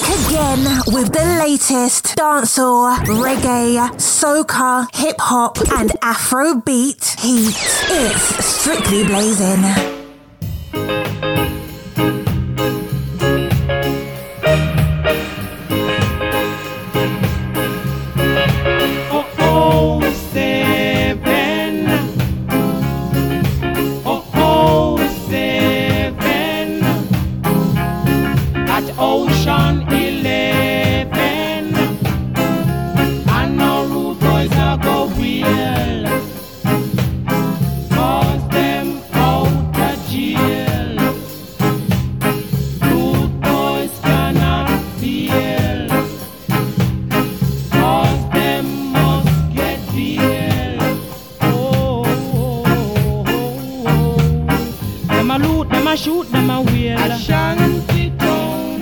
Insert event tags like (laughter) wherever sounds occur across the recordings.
back again with the latest dancehall, reggae, soca, hip hop, and Afro beat heat. It's strictly blazing. shoot, them a wheel. Ashanti town.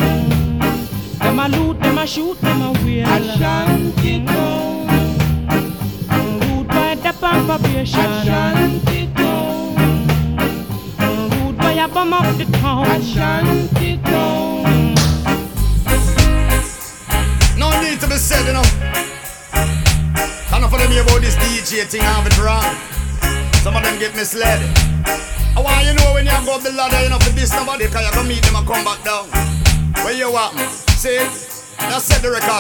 Them a loot, them a shoot, them a wheel. Ashanti town. Rude by the population. Ashanti town. Rude by a bum up the town. Ashanti town. No need to be said, you know. Enough of them hear about this DJ thing, have it wrong. Some of them get misled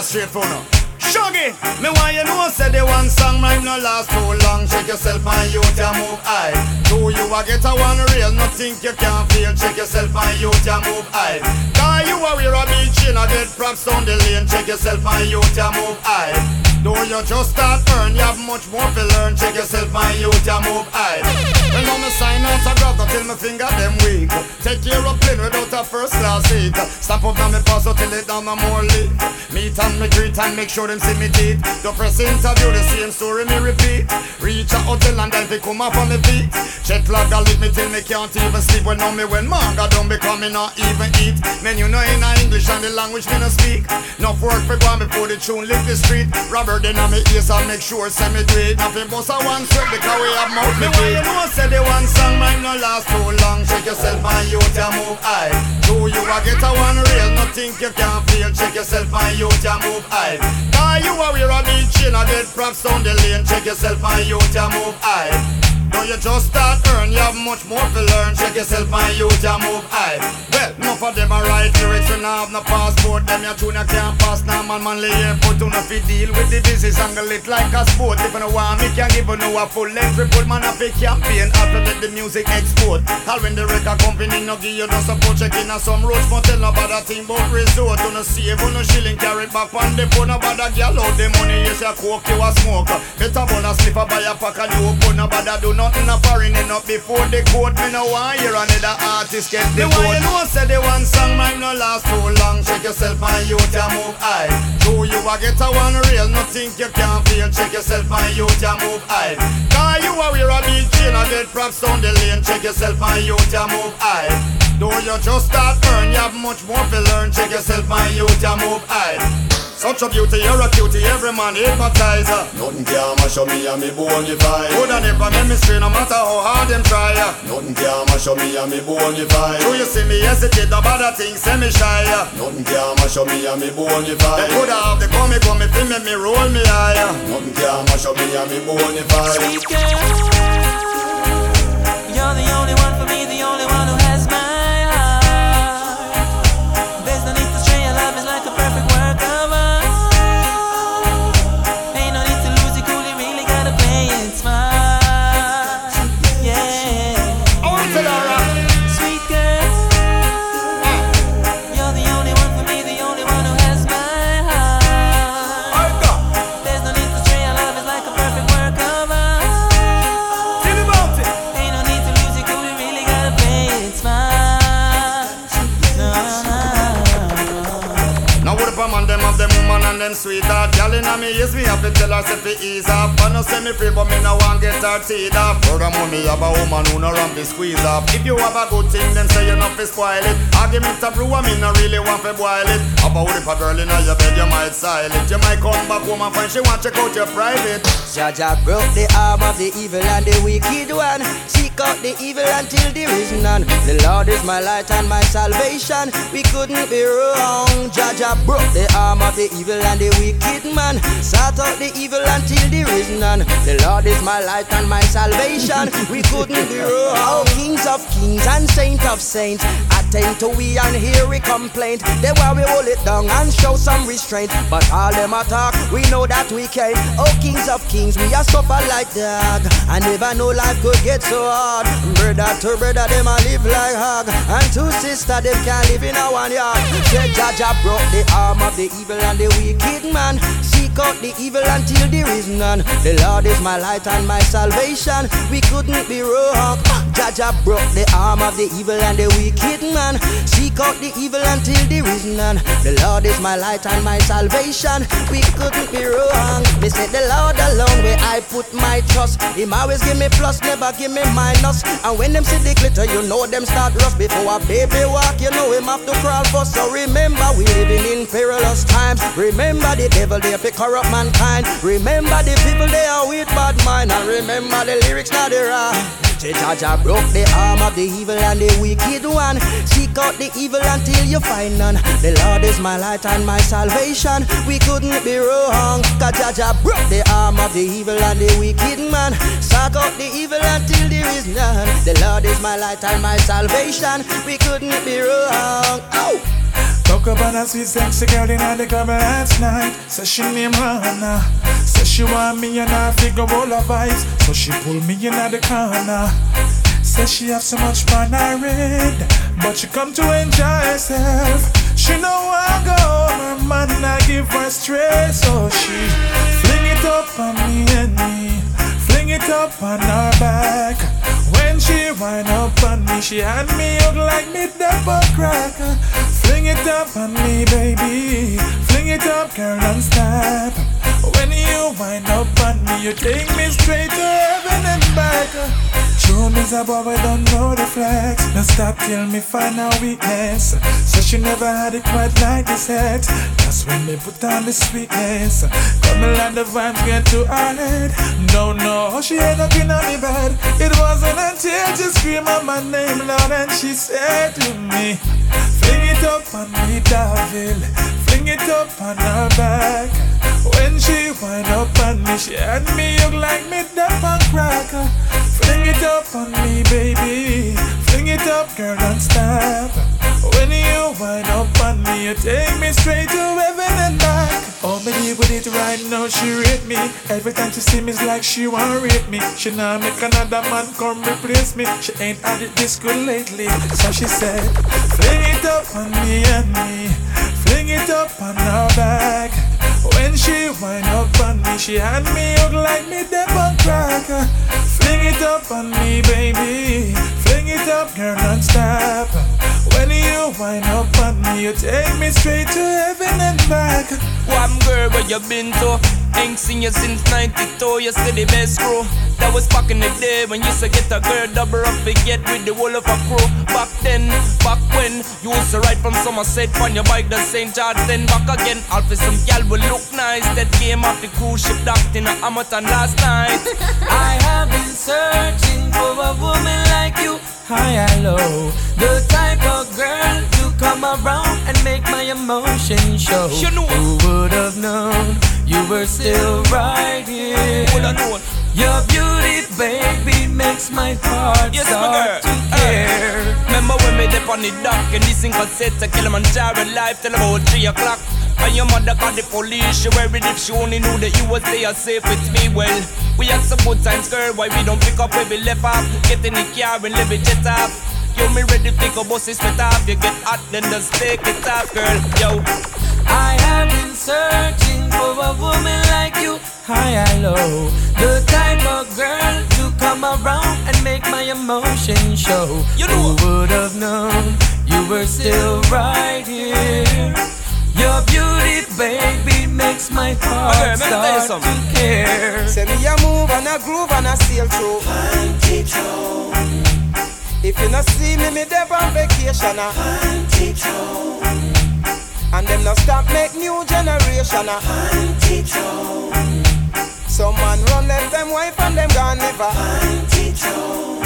straight for now. Shuggy, me want you know say the one song might not last too long. Check yourself and you can move high. Do you a get a one real? No think you can feel. Check yourself and you can move high. Cause you are wear a beach in a dead props on the lane. Check yourself and you can move high. Do you just start earn? You have much more to learn. Check yourself and you can move high. When on the sign out a grab till my finger them weak. Take your plane without a first class seat. Stamp up on me pass till it down no more leave. Meet and me greet and make sure them see me teeth. The press interview the same story me repeat. Reach a hotel and then fi come up on me feet. Check log a leave me till me can't even sleep. When on me when manga don't become me not even eat. Man, you know in English and the language me no speak. Enough work for go before the tune lift the street. Robert then on me ears and make sure send me do it. Nothing bust a one sweat because we have mouth me why you know say the one song might not last too long. Check yourself and you can move high. Do you a get a one real? No think you can feel. Check yourself and you can move high. Cause you are wear a beach in a dead props down the lane. Check yourself and you can move high. No, you just start earn, you have much more to learn. Check yourself and you can move high. Well, enough of them are right lyrics, we now have no passport. Them your tune you can't pass now, man, man, lay airport. Do not fit deal with the business angle it like a sport. If you know want me, can give you no a full length report. Man, I fake campaign after let the music export. All when the record company no give you no support, check in some roads, but tell nobody thing about resort. Do not save on no shilling, carry back on the phone. Nobody girl out the money, yes, you coke, you a smoke. Better slip a buy a pack and you open, nobody do nothing a foreign enough before the court. Me no want hear another artist get the vote. you know say the one song might not last too long. Check yourself and you can move high. Do you a get a one real? No think you can feel. Check yourself and you can move high. Cause you are wear a big chain a dead props on the lane. Check yourself and you can move high. Do you just start earn? You have much more to learn. Check yourself and you can move high. Such a beauty, you're a cutie, every man hypnotizer. Nothing can mash up me and me bonify. Coulda never make me stray, no matter how hard them try. Nothing can mash up me and me bonify. Do you see me hesitate about that thing, say me shy. Nothing can mash up me and me bonify. They coulda have the gummy gummy, fi make me roll me higher. Nothing can mash up me and me bonify. Sweet girl, you're the only one for me ears, me have to tell her say fi ease off. I no say me free, but me no want get her teeth off. Furthermore, me have a woman who no ramp squeeze off. If you have a good thing, then say you not fi spoil it. Argument a brew, I me no really want fi boil it. About if a girl inna your bed, you might style. You might come back home and find she want check out your private. Jah broke the arm of the evil and the wicked one. Seek out the evil until there is none. The Lord is my light and my salvation. We couldn't be wrong. Jah broke the arm of the evil and the wicked man. Sought out the evil until there is none. The Lord is my light and my salvation. We couldn't be wrong. Kings of kings and saint of saints. Attend to we and hear we complaint. They why we hold it down and show some restraint. But all them attack, we know that we came. Oh, kings of kings, we are suffer like dog. I never know life could get so hard. Brother to brother, them a live like hog. And two sister, them can't live in a one yard. Say Jah Jah broke the arm of the evil and the wicked man. Seek out the evil until there is none. The Lord is my light and my salvation. We couldn't be wrong. Jah broke the arm of the evil and the wicked man. Seek out the evil until there is none. The Lord is my light and my salvation. We couldn't be wrong. Me said the Lord alone where I put my trust. Him always give me plus, never give me minus. And when them see the glitter, you know them start rust. Before a baby walk, you know him have to crawl first. So remember we living in perilous times. Remember the devil there fi corrupt mankind. Remember the people they are with bad mind. And remember the lyrics not they rhyme. Say Jah broke the arm of the evil and the wicked one. Seek out the evil until you find none. The Lord is my light and my salvation. We couldn't be wrong. Cause Jah broke the arm of the evil and the wicked man. Seek out the evil until there is none. The Lord is my light and my salvation. We couldn't be wrong. Oh. Talk about a sweet sexy girl in the club last night. Says she name Hannah. Says she want me and I figure all her vibes. So she pull me in at the corner. Says she have so much fun I read. But she come to enjoy herself. She know I go her man I give her stress. So she fling it up on me and me. Fling it up on her back. When she wind up on me, she had me up like me double cracker. Fling it up on me, baby. Fling it up, girl, don't stop. When you wind up on me, you take me straight to heaven and back. True a boy we don't know the flex. Don't stop till me find a weakness. So she never had it quite like this yet. That's when me put on the sweetness. Come and the vibes get to her head. No, no, she ain't looking on me bad. It wasn't until she screamed my name loud and she said to me, Fling it up on me, Davil. Fling it up on her back. When she wind up on me, she had me look like me dump and cracker. Fling it up on me, baby. Fling it up, girl, don't stop. When you wind up on me, you take me straight to heaven and back. Oh, deal with it right now, she rate me. Every time she see me, it's like she want rate me. She now make another man come replace me. She ain't had it this good lately, so she said, Fling it up on me and me. Fling it up on her back. When she wind up on me, she had me hooked like me devil cracker. Fling it up on me, baby. Fling it up, girl, non-stop. When you wind up on me, you take me straight to heaven and back. One girl where you been to? Ain't seen you since 92, you still the best crew. That was back in the day when you used to get a girl double up to get with the whole of a crew. Back then, back when you used to ride from Somerset on your bike to St. George, then back again. All for some gal will look nice. That came off the cruise ship docked in a Hamilton last night. (laughs) I have been searching for a woman like you, high and low. The type of girl to come around and make my emotions show. You know. Who would have known you were still right here? Would I know? Your beauty, baby, makes my heart Yes, start to care. Remember when me dip on the dock and this thing cassette to Kilimanjaro live till about 3 o'clock. And your mother called the police, she worried if she only knew that you was there safe with me. Well, we had some good times, girl, why we don't pick up where we left off? Get in the car and leave it jet off. Yo, me ready to take a bus, it's split off. You get hot, then just take it off, girl. Yo, I have been searching for a woman like you, high and low. The type of girl to come around and make my emotions show. You know- Who would have known you were still right here? Your beauty, baby, makes my heart start to care. Say me a move and a groove and a sail through. Panty town. If you not see me, me there on vacation. Uh. Panty town. And them not stop make new generation. Uh. Panty town. Some man run left them wife and them gone never. Panty town.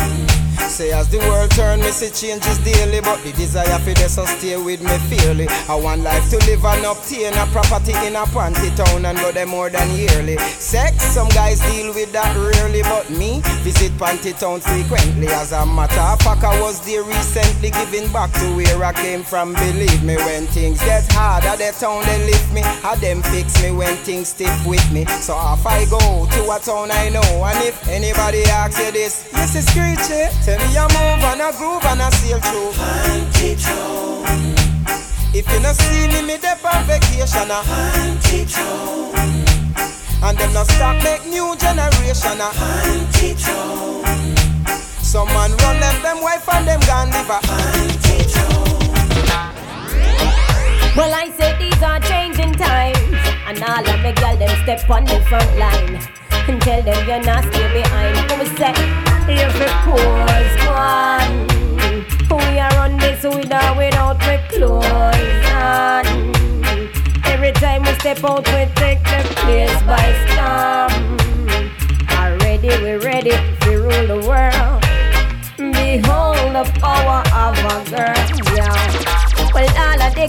Say as the world turn, me see changes daily, but the desire for this so stay with me fairly. I want life to live and obtain a property in a panty town and go there more than yearly. Sex, some guys deal with that rarely, but me visit panty town frequently. As a matter of fact, I was there recently, giving back to where I came from. Believe me, when things get hard, at that town they lift me, how them fix me when things stiff with me. So off I go to a town I know, and if anybody asks you this, this is screechy. Tell me a move and a groove and a sail through. Panty town. If you no see me, me dey on vacation. Ah. Panty town. And them no stop make new generation. Ah. Panty town. Some man run left them wife and them gone live ah. a panty town. Well, I say these are changing times, and all of me girl them step on the front line and tell them you're not stay behind. Come say. If it pours one, we are on this with or without we clothes on. Every time we step out, we take the place by storm. Already we're ready to rule the world.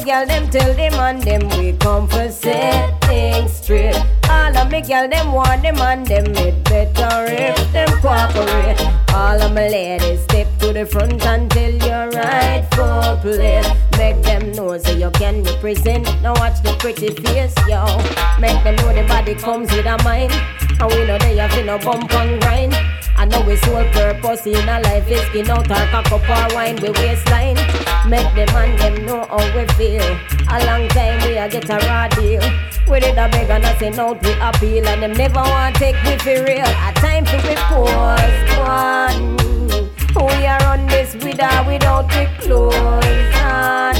Of girl them tell them and them we come for set things straight. All of me girl them want them and them it better if them cooperate. All of my ladies step to the front tell your rightful place. Make them know so you can represent. Now watch the pretty face, yo. Make them know the body comes with a mind. And we know they have no bump and grind. I know we sole purpose in a life is skin out or cock up or wine we waistline. Make them and them know how we feel. A long time we a get a raw deal. We did a beg and I say no we appeal and them never want take me for real. A time to we pause one. We are on this with or without the clothes on.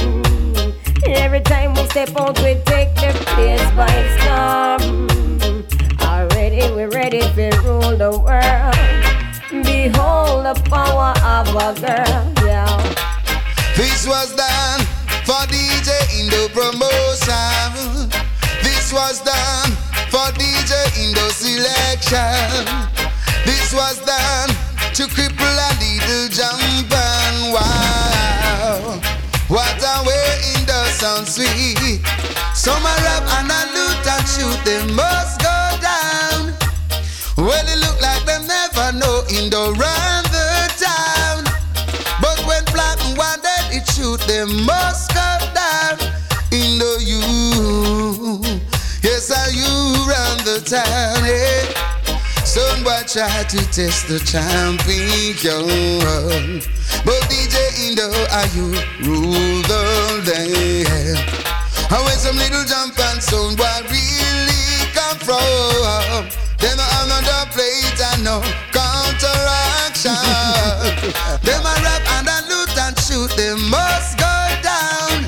Every time we step out we take the place by storm. Already we ready to rule the world. Behold the power of a girl. This was done for DJ Indo promotion. This was done for DJ Indo selection. This was done to cripple a little jump and wow. What a way in the sound sweet. Some are and a loot and shoot, they must go down. Well, it look like they never know in the them must come down in the you. Yes, I you round the town? Hey. Somebody try to test the champion. But DJ Indo, are you rule the land? And when some little jump and sound, really come from? Them a another plate and no counteraction. them a rap and a and shoot, they must go down.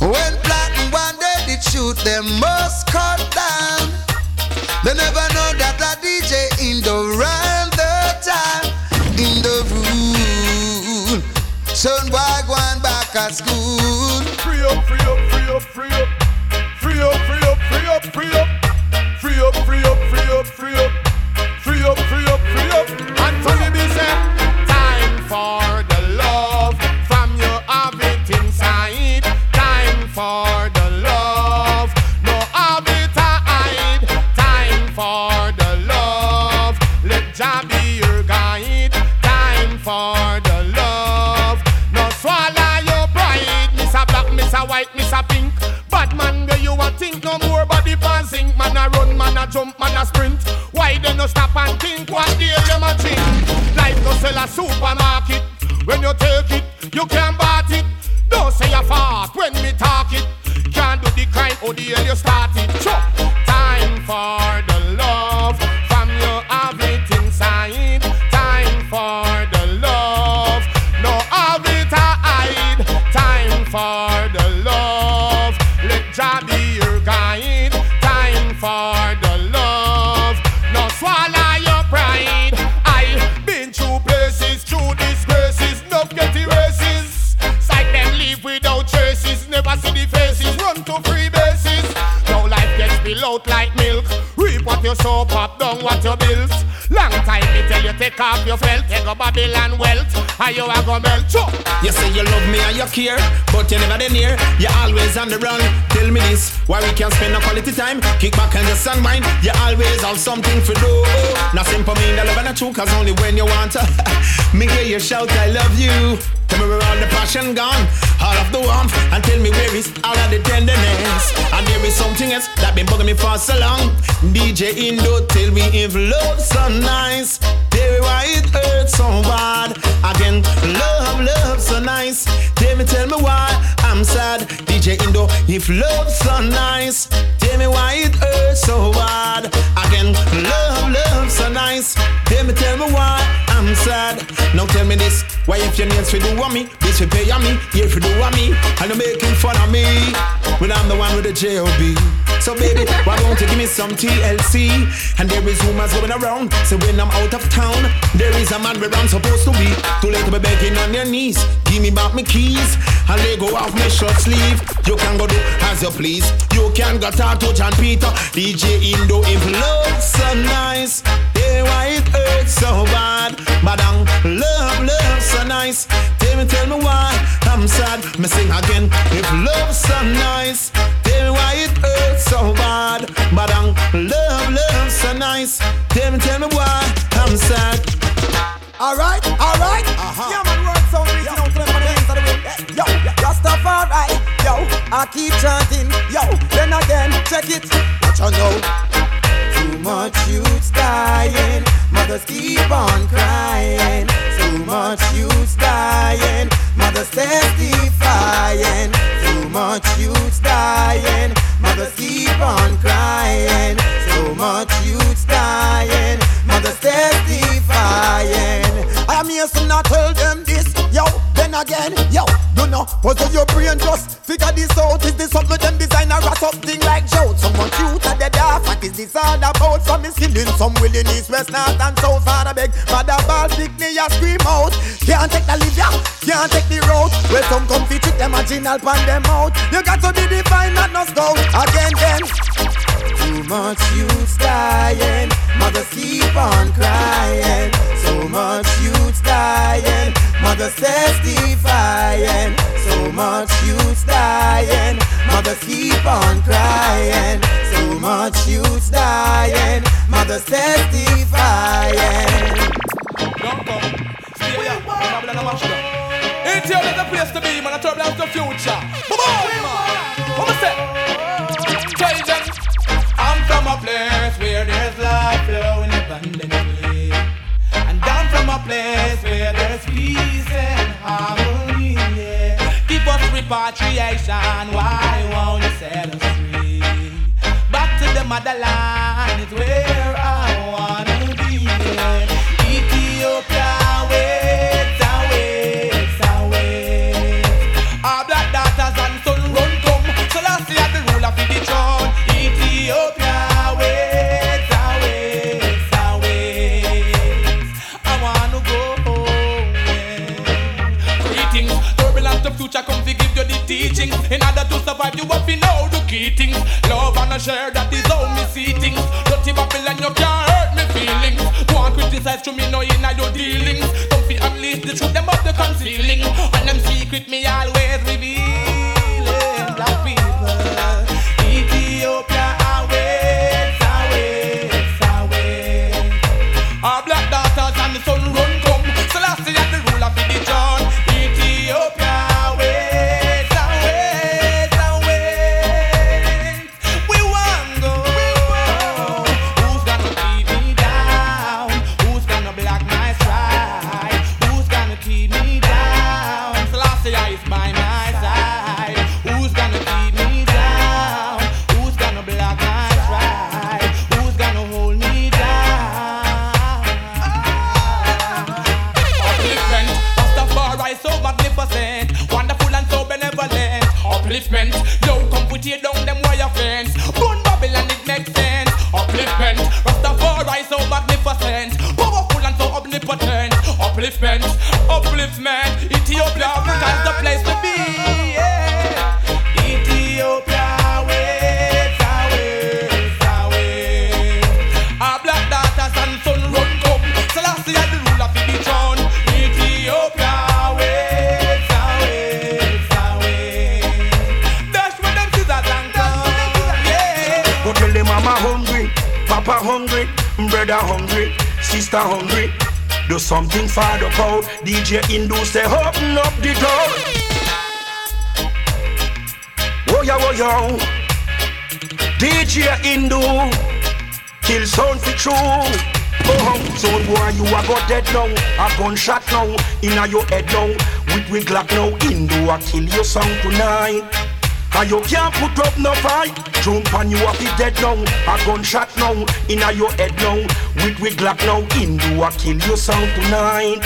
When black and one day did shoot, they must cut down. They never know that a DJ in the round the time in the room. Son boy going back at school. Free up, free up, free up, free up, Sow, pop down what you built. Long time me tell you take off your felt, take up Babylon wealth, and you a go melt. Chop. You say you love me and you care, but you never near. You always on the run. Tell me this, why we can't spend a quality time? Kick back and just unwind. You always have something for do. Nothing for me, the love and the true, cause only when you want to. (laughs) me hear you shout, I love you. Tell me where all the passion gone, all of the warmth, and tell me where is all of the tenderness. And there is something else that been bugging me for so long. DJ Indo, tell me if love so nice, tell me why it hurts so bad. Again, love, love so nice. Tell me, tell me why I'm sad. DJ Indo, if love so nice, tell me why it hurts so bad. Again, love, love so nice. Tell me, tell me why I'm sad. Now tell me this, why if your nails for do on me, this will pay on me, here for do on me, and you're making fun of me when I'm the one with the J.O.B. So baby, why don't you give me some TLC? And there is rumors going around, so when I'm out of town, there is a man where I'm supposed to be. Too late to be begging on your knees, give me back my keys, and let go off my short sleeve. You can go do as you please. You can go talk to John Peter, DJ Indo, if love so nice. Yeah, why it hurts so bad? Madang, love, love so nice. Tell me, tell me why I'm sad. Me sing again. If love so nice, tell me why it hurts so bad. Madang, love, love so nice. Tell me, tell me why I'm sad. Alright, alright. Uh-huh. Yeah, man, word sound reaching out to them on the wings of the wind. Yo, Rastafari. Yo, I keep chanting. Yo, then again, check it. What you know? Much youths dying, mothers keep on crying. Too much youths dying, mothers testifying. Much youths dying, mothers keep on crying. Too much youths dying, mothers testifying. I am here to not tell them this, yo. Then again, yo, you know, puzzle your brain just figure this out. Is this something them designer or something like Joe? Someone cute at the dark, what is this all about? From me skilling some willing east, west, north, and south. Father beg, father ball, pick me a scream out. Can't take the leave ya, can't take the road. Well, some comfy trick them a ginal pan them out. You got to be divine, not no scout. Again, then. Too much youths dying, mothers keep on crying. So much youths dying, mothers testifying. So much youths dying, mothers keep on crying. So much youths dying, mothers testifying. Don't come. Stay here. Here there's a place to be, man. A turbulence to future. Boom, man. What me say? Tell them. I'm from a place where there's life flowing abundantly. And down from a place where there's peace and harmony. Yeah. Give us repatriation. Why won't you set us free? Back to the motherland is where I wanna be. Ethiopia survive, you have to know the key things. Love and a share that is how me see things. Dirty Babylon, you can't hurt me feelings. And criticize to me, no in your dealings. Don't feel unleash the truth, them up the concealing. And them secret me always revealing. Black people, Ethiopia awaits, awaits, awaits. Our black daughters and the sun something for the crowd. DJ Indu say open up the door. Oh yeah, oh yeah. DJ Indu kill sound for true. Oh, so boy, you a go dead now. A gunshot now, inna your head now. With we Glock now, Indu a kill your song tonight. And you can't put up no fight. Jump and you be dead now. A gunshot now, inna your head now. With we Glock now, Indu a kill your song tonight.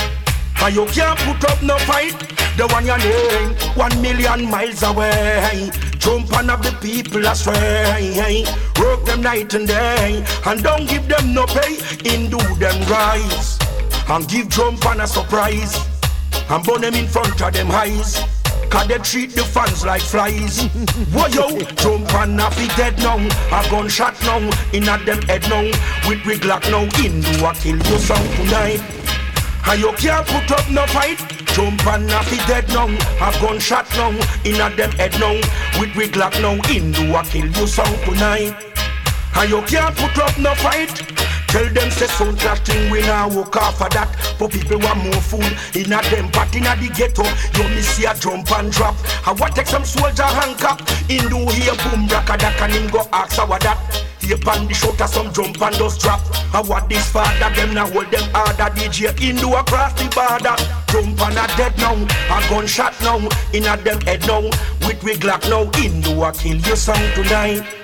And you can't put up no fight. The one your name, one million miles away. Jump and have the people astray. Work them night and day. And don't give them no pay. Indu them rise. And give jump and a surprise. And burn them in front of them eyes. Cause they treat the fans like flies. (laughs) Whoa yo, jump and a fi dead now. A gunshot now, in a them head now. With we Glock now, Indu a kill you song tonight. And you can't put up no fight. Jump and a fi dead now. A gunshot now, in a them head now. With we Glock now, Indu a kill you song tonight. And you can't put up no fight. Tell them say sound clash thing we now walk off of that. For people want more food in a them pot in a the ghetto. You me see a jump and drop. I want take some soldier handcuff. In do here boom braka that and him go ask how that? Here pan the shoulder some jump and just drop. I want this father them now hold them harder. DJ Indo across the border Jump and a dead now A gunshot now. In a them head now With we Glock now. Indo a kill your song tonight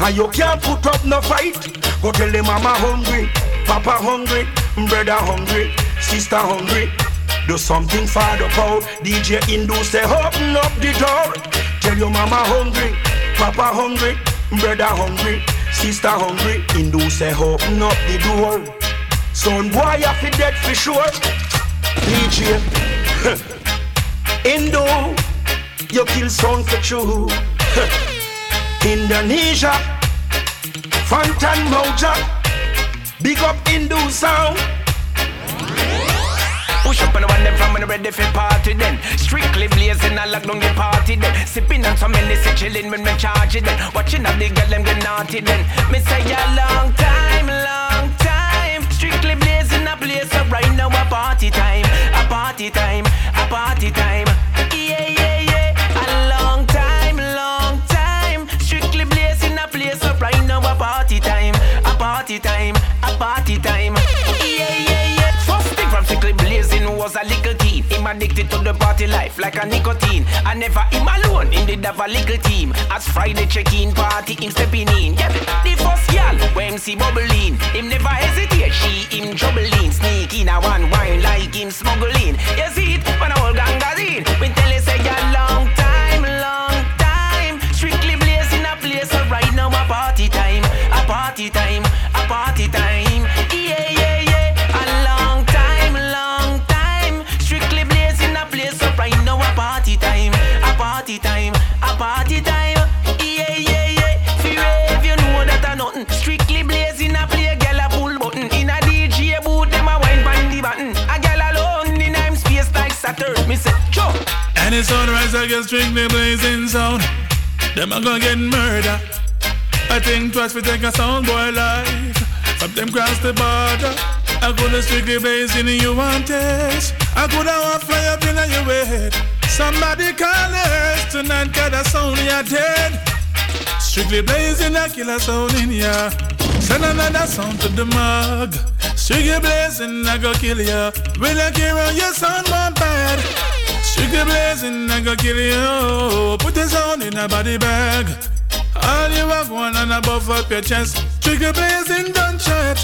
and you can't put up no fight. Go tell them mama hungry, papa hungry, brother hungry, sister hungry. Do something for the crowd. DJ Indu say open up the door. Tell your mama hungry, papa hungry, brother hungry, sister hungry. Indu say open up the door. Son boy I fi dead for sure. DJ (laughs) Indu, you kill son for true. (laughs) Indonesia, Fantan Mojah, big up Hindu sound. Push up the one them from when ready for party then. Strictly blazing, I lock down the party then. Sipping on some Hennessy, chilling when me charge it then. Watching how the girl them get naughty then. Me say a long time, long time. Strictly blazing, a place up right now a party time, a party time, a party time. Yeah. Party time, a party time. Yeah, yeah, yeah. First thing from strictly blazing was a little teen. Him addicted to the party life like a nicotine. I never him alone, him did have a little team. As Friday check-in party, him stepping in. Yeah, the first gal, when him see bubbling. Him never hesitate, she him troubling. Sneak in a one wine like him smuggling. I strictly blazing sound. Them a gonna get murder. I think twice we take a sound boy life. From them cross the border. I coulda strictly blazing you want this. I coulda want fly up in your head. Somebody call us tonight, cause the sound you dead. Strictly blazing, a sound in ya. Send another sound to the mug. Strictly blazing, I go kill ya. Will I care on your sound one bad? Strictly blazing, I go kill you. Put the sound in a body bag. All you have one and above up your chest. Strictly blazing, don't chat.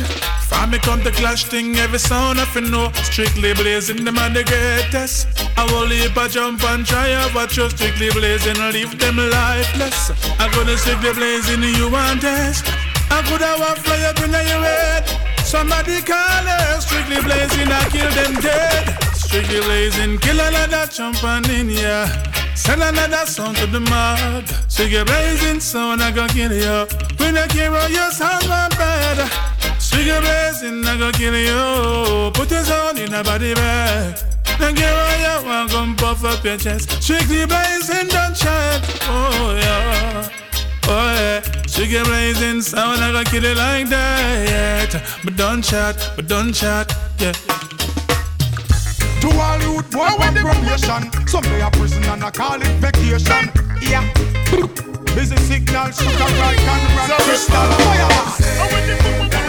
From me come the clash thing, every sound of you know. Strictly blazing, them are the greatest. I will leap a jump and try what you strictly blazing, leave them lifeless. I gonna strictly blazing, you want this. I could have a fly up in your head. Somebody call her, strictly blazing, I kill them dead. Strictly blazing, kill another jump and in ya. Send another song to the mug. Strictly blazing, sound I gonna kill you. When I care on your sound, my bad. Strictly blazing, I gonna kill you. Put your sound in a body bag. Get on your one, come puff up your chest. Strictly blazing, don't chat. Oh yeah. Oh yeah, Strictly blazing, sound like a kid like that. But don't chat, but don't chat, yeah. To all youth boy on probation Some day a prison and I call it vacation. Yeah. Busy signal, sugar right and rock crystal. Fire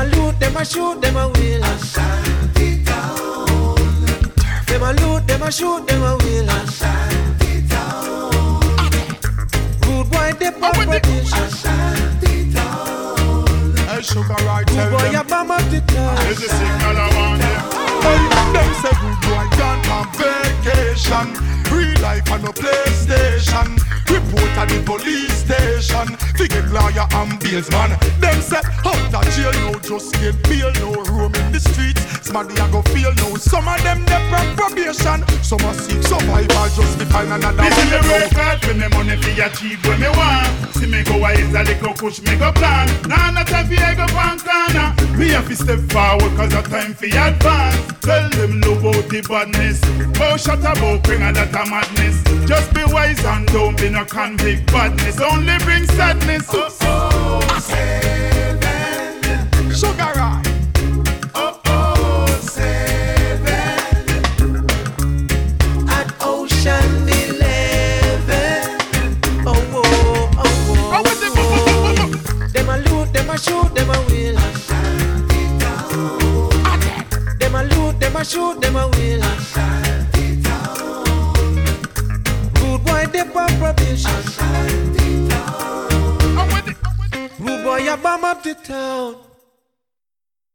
a loot, them a shoot, them a will. Ashanti town. Them a loot, them a shoot, them a will. Ashanti town. Rude boy, they pop protection. Ashanti town. Hey, sugar right Rude boy, you bomb up the town. There's a signal I want vacation. Real life on a PlayStation. Report at the police station. Figure lawyer and bails man. Them say out of jail no just get bail no room in the streets. Somebody a go feel no. Some of them they from probation. Some are seek survival just to find another. This is the work hard for me money fi achieve what me want. See me go a is a little push me go plan. Nah, not time fi I go one corner. Me have to step forward cause a time fi advance. Tell them love out the badness. Oh shut about bring a lot of madness. Just be wise and don't be no convict badness. Only bring sadness. Oh, oh, seven. A shoot, them a will. Rude boy, they pop probation. Rude boy, you bomb up the town.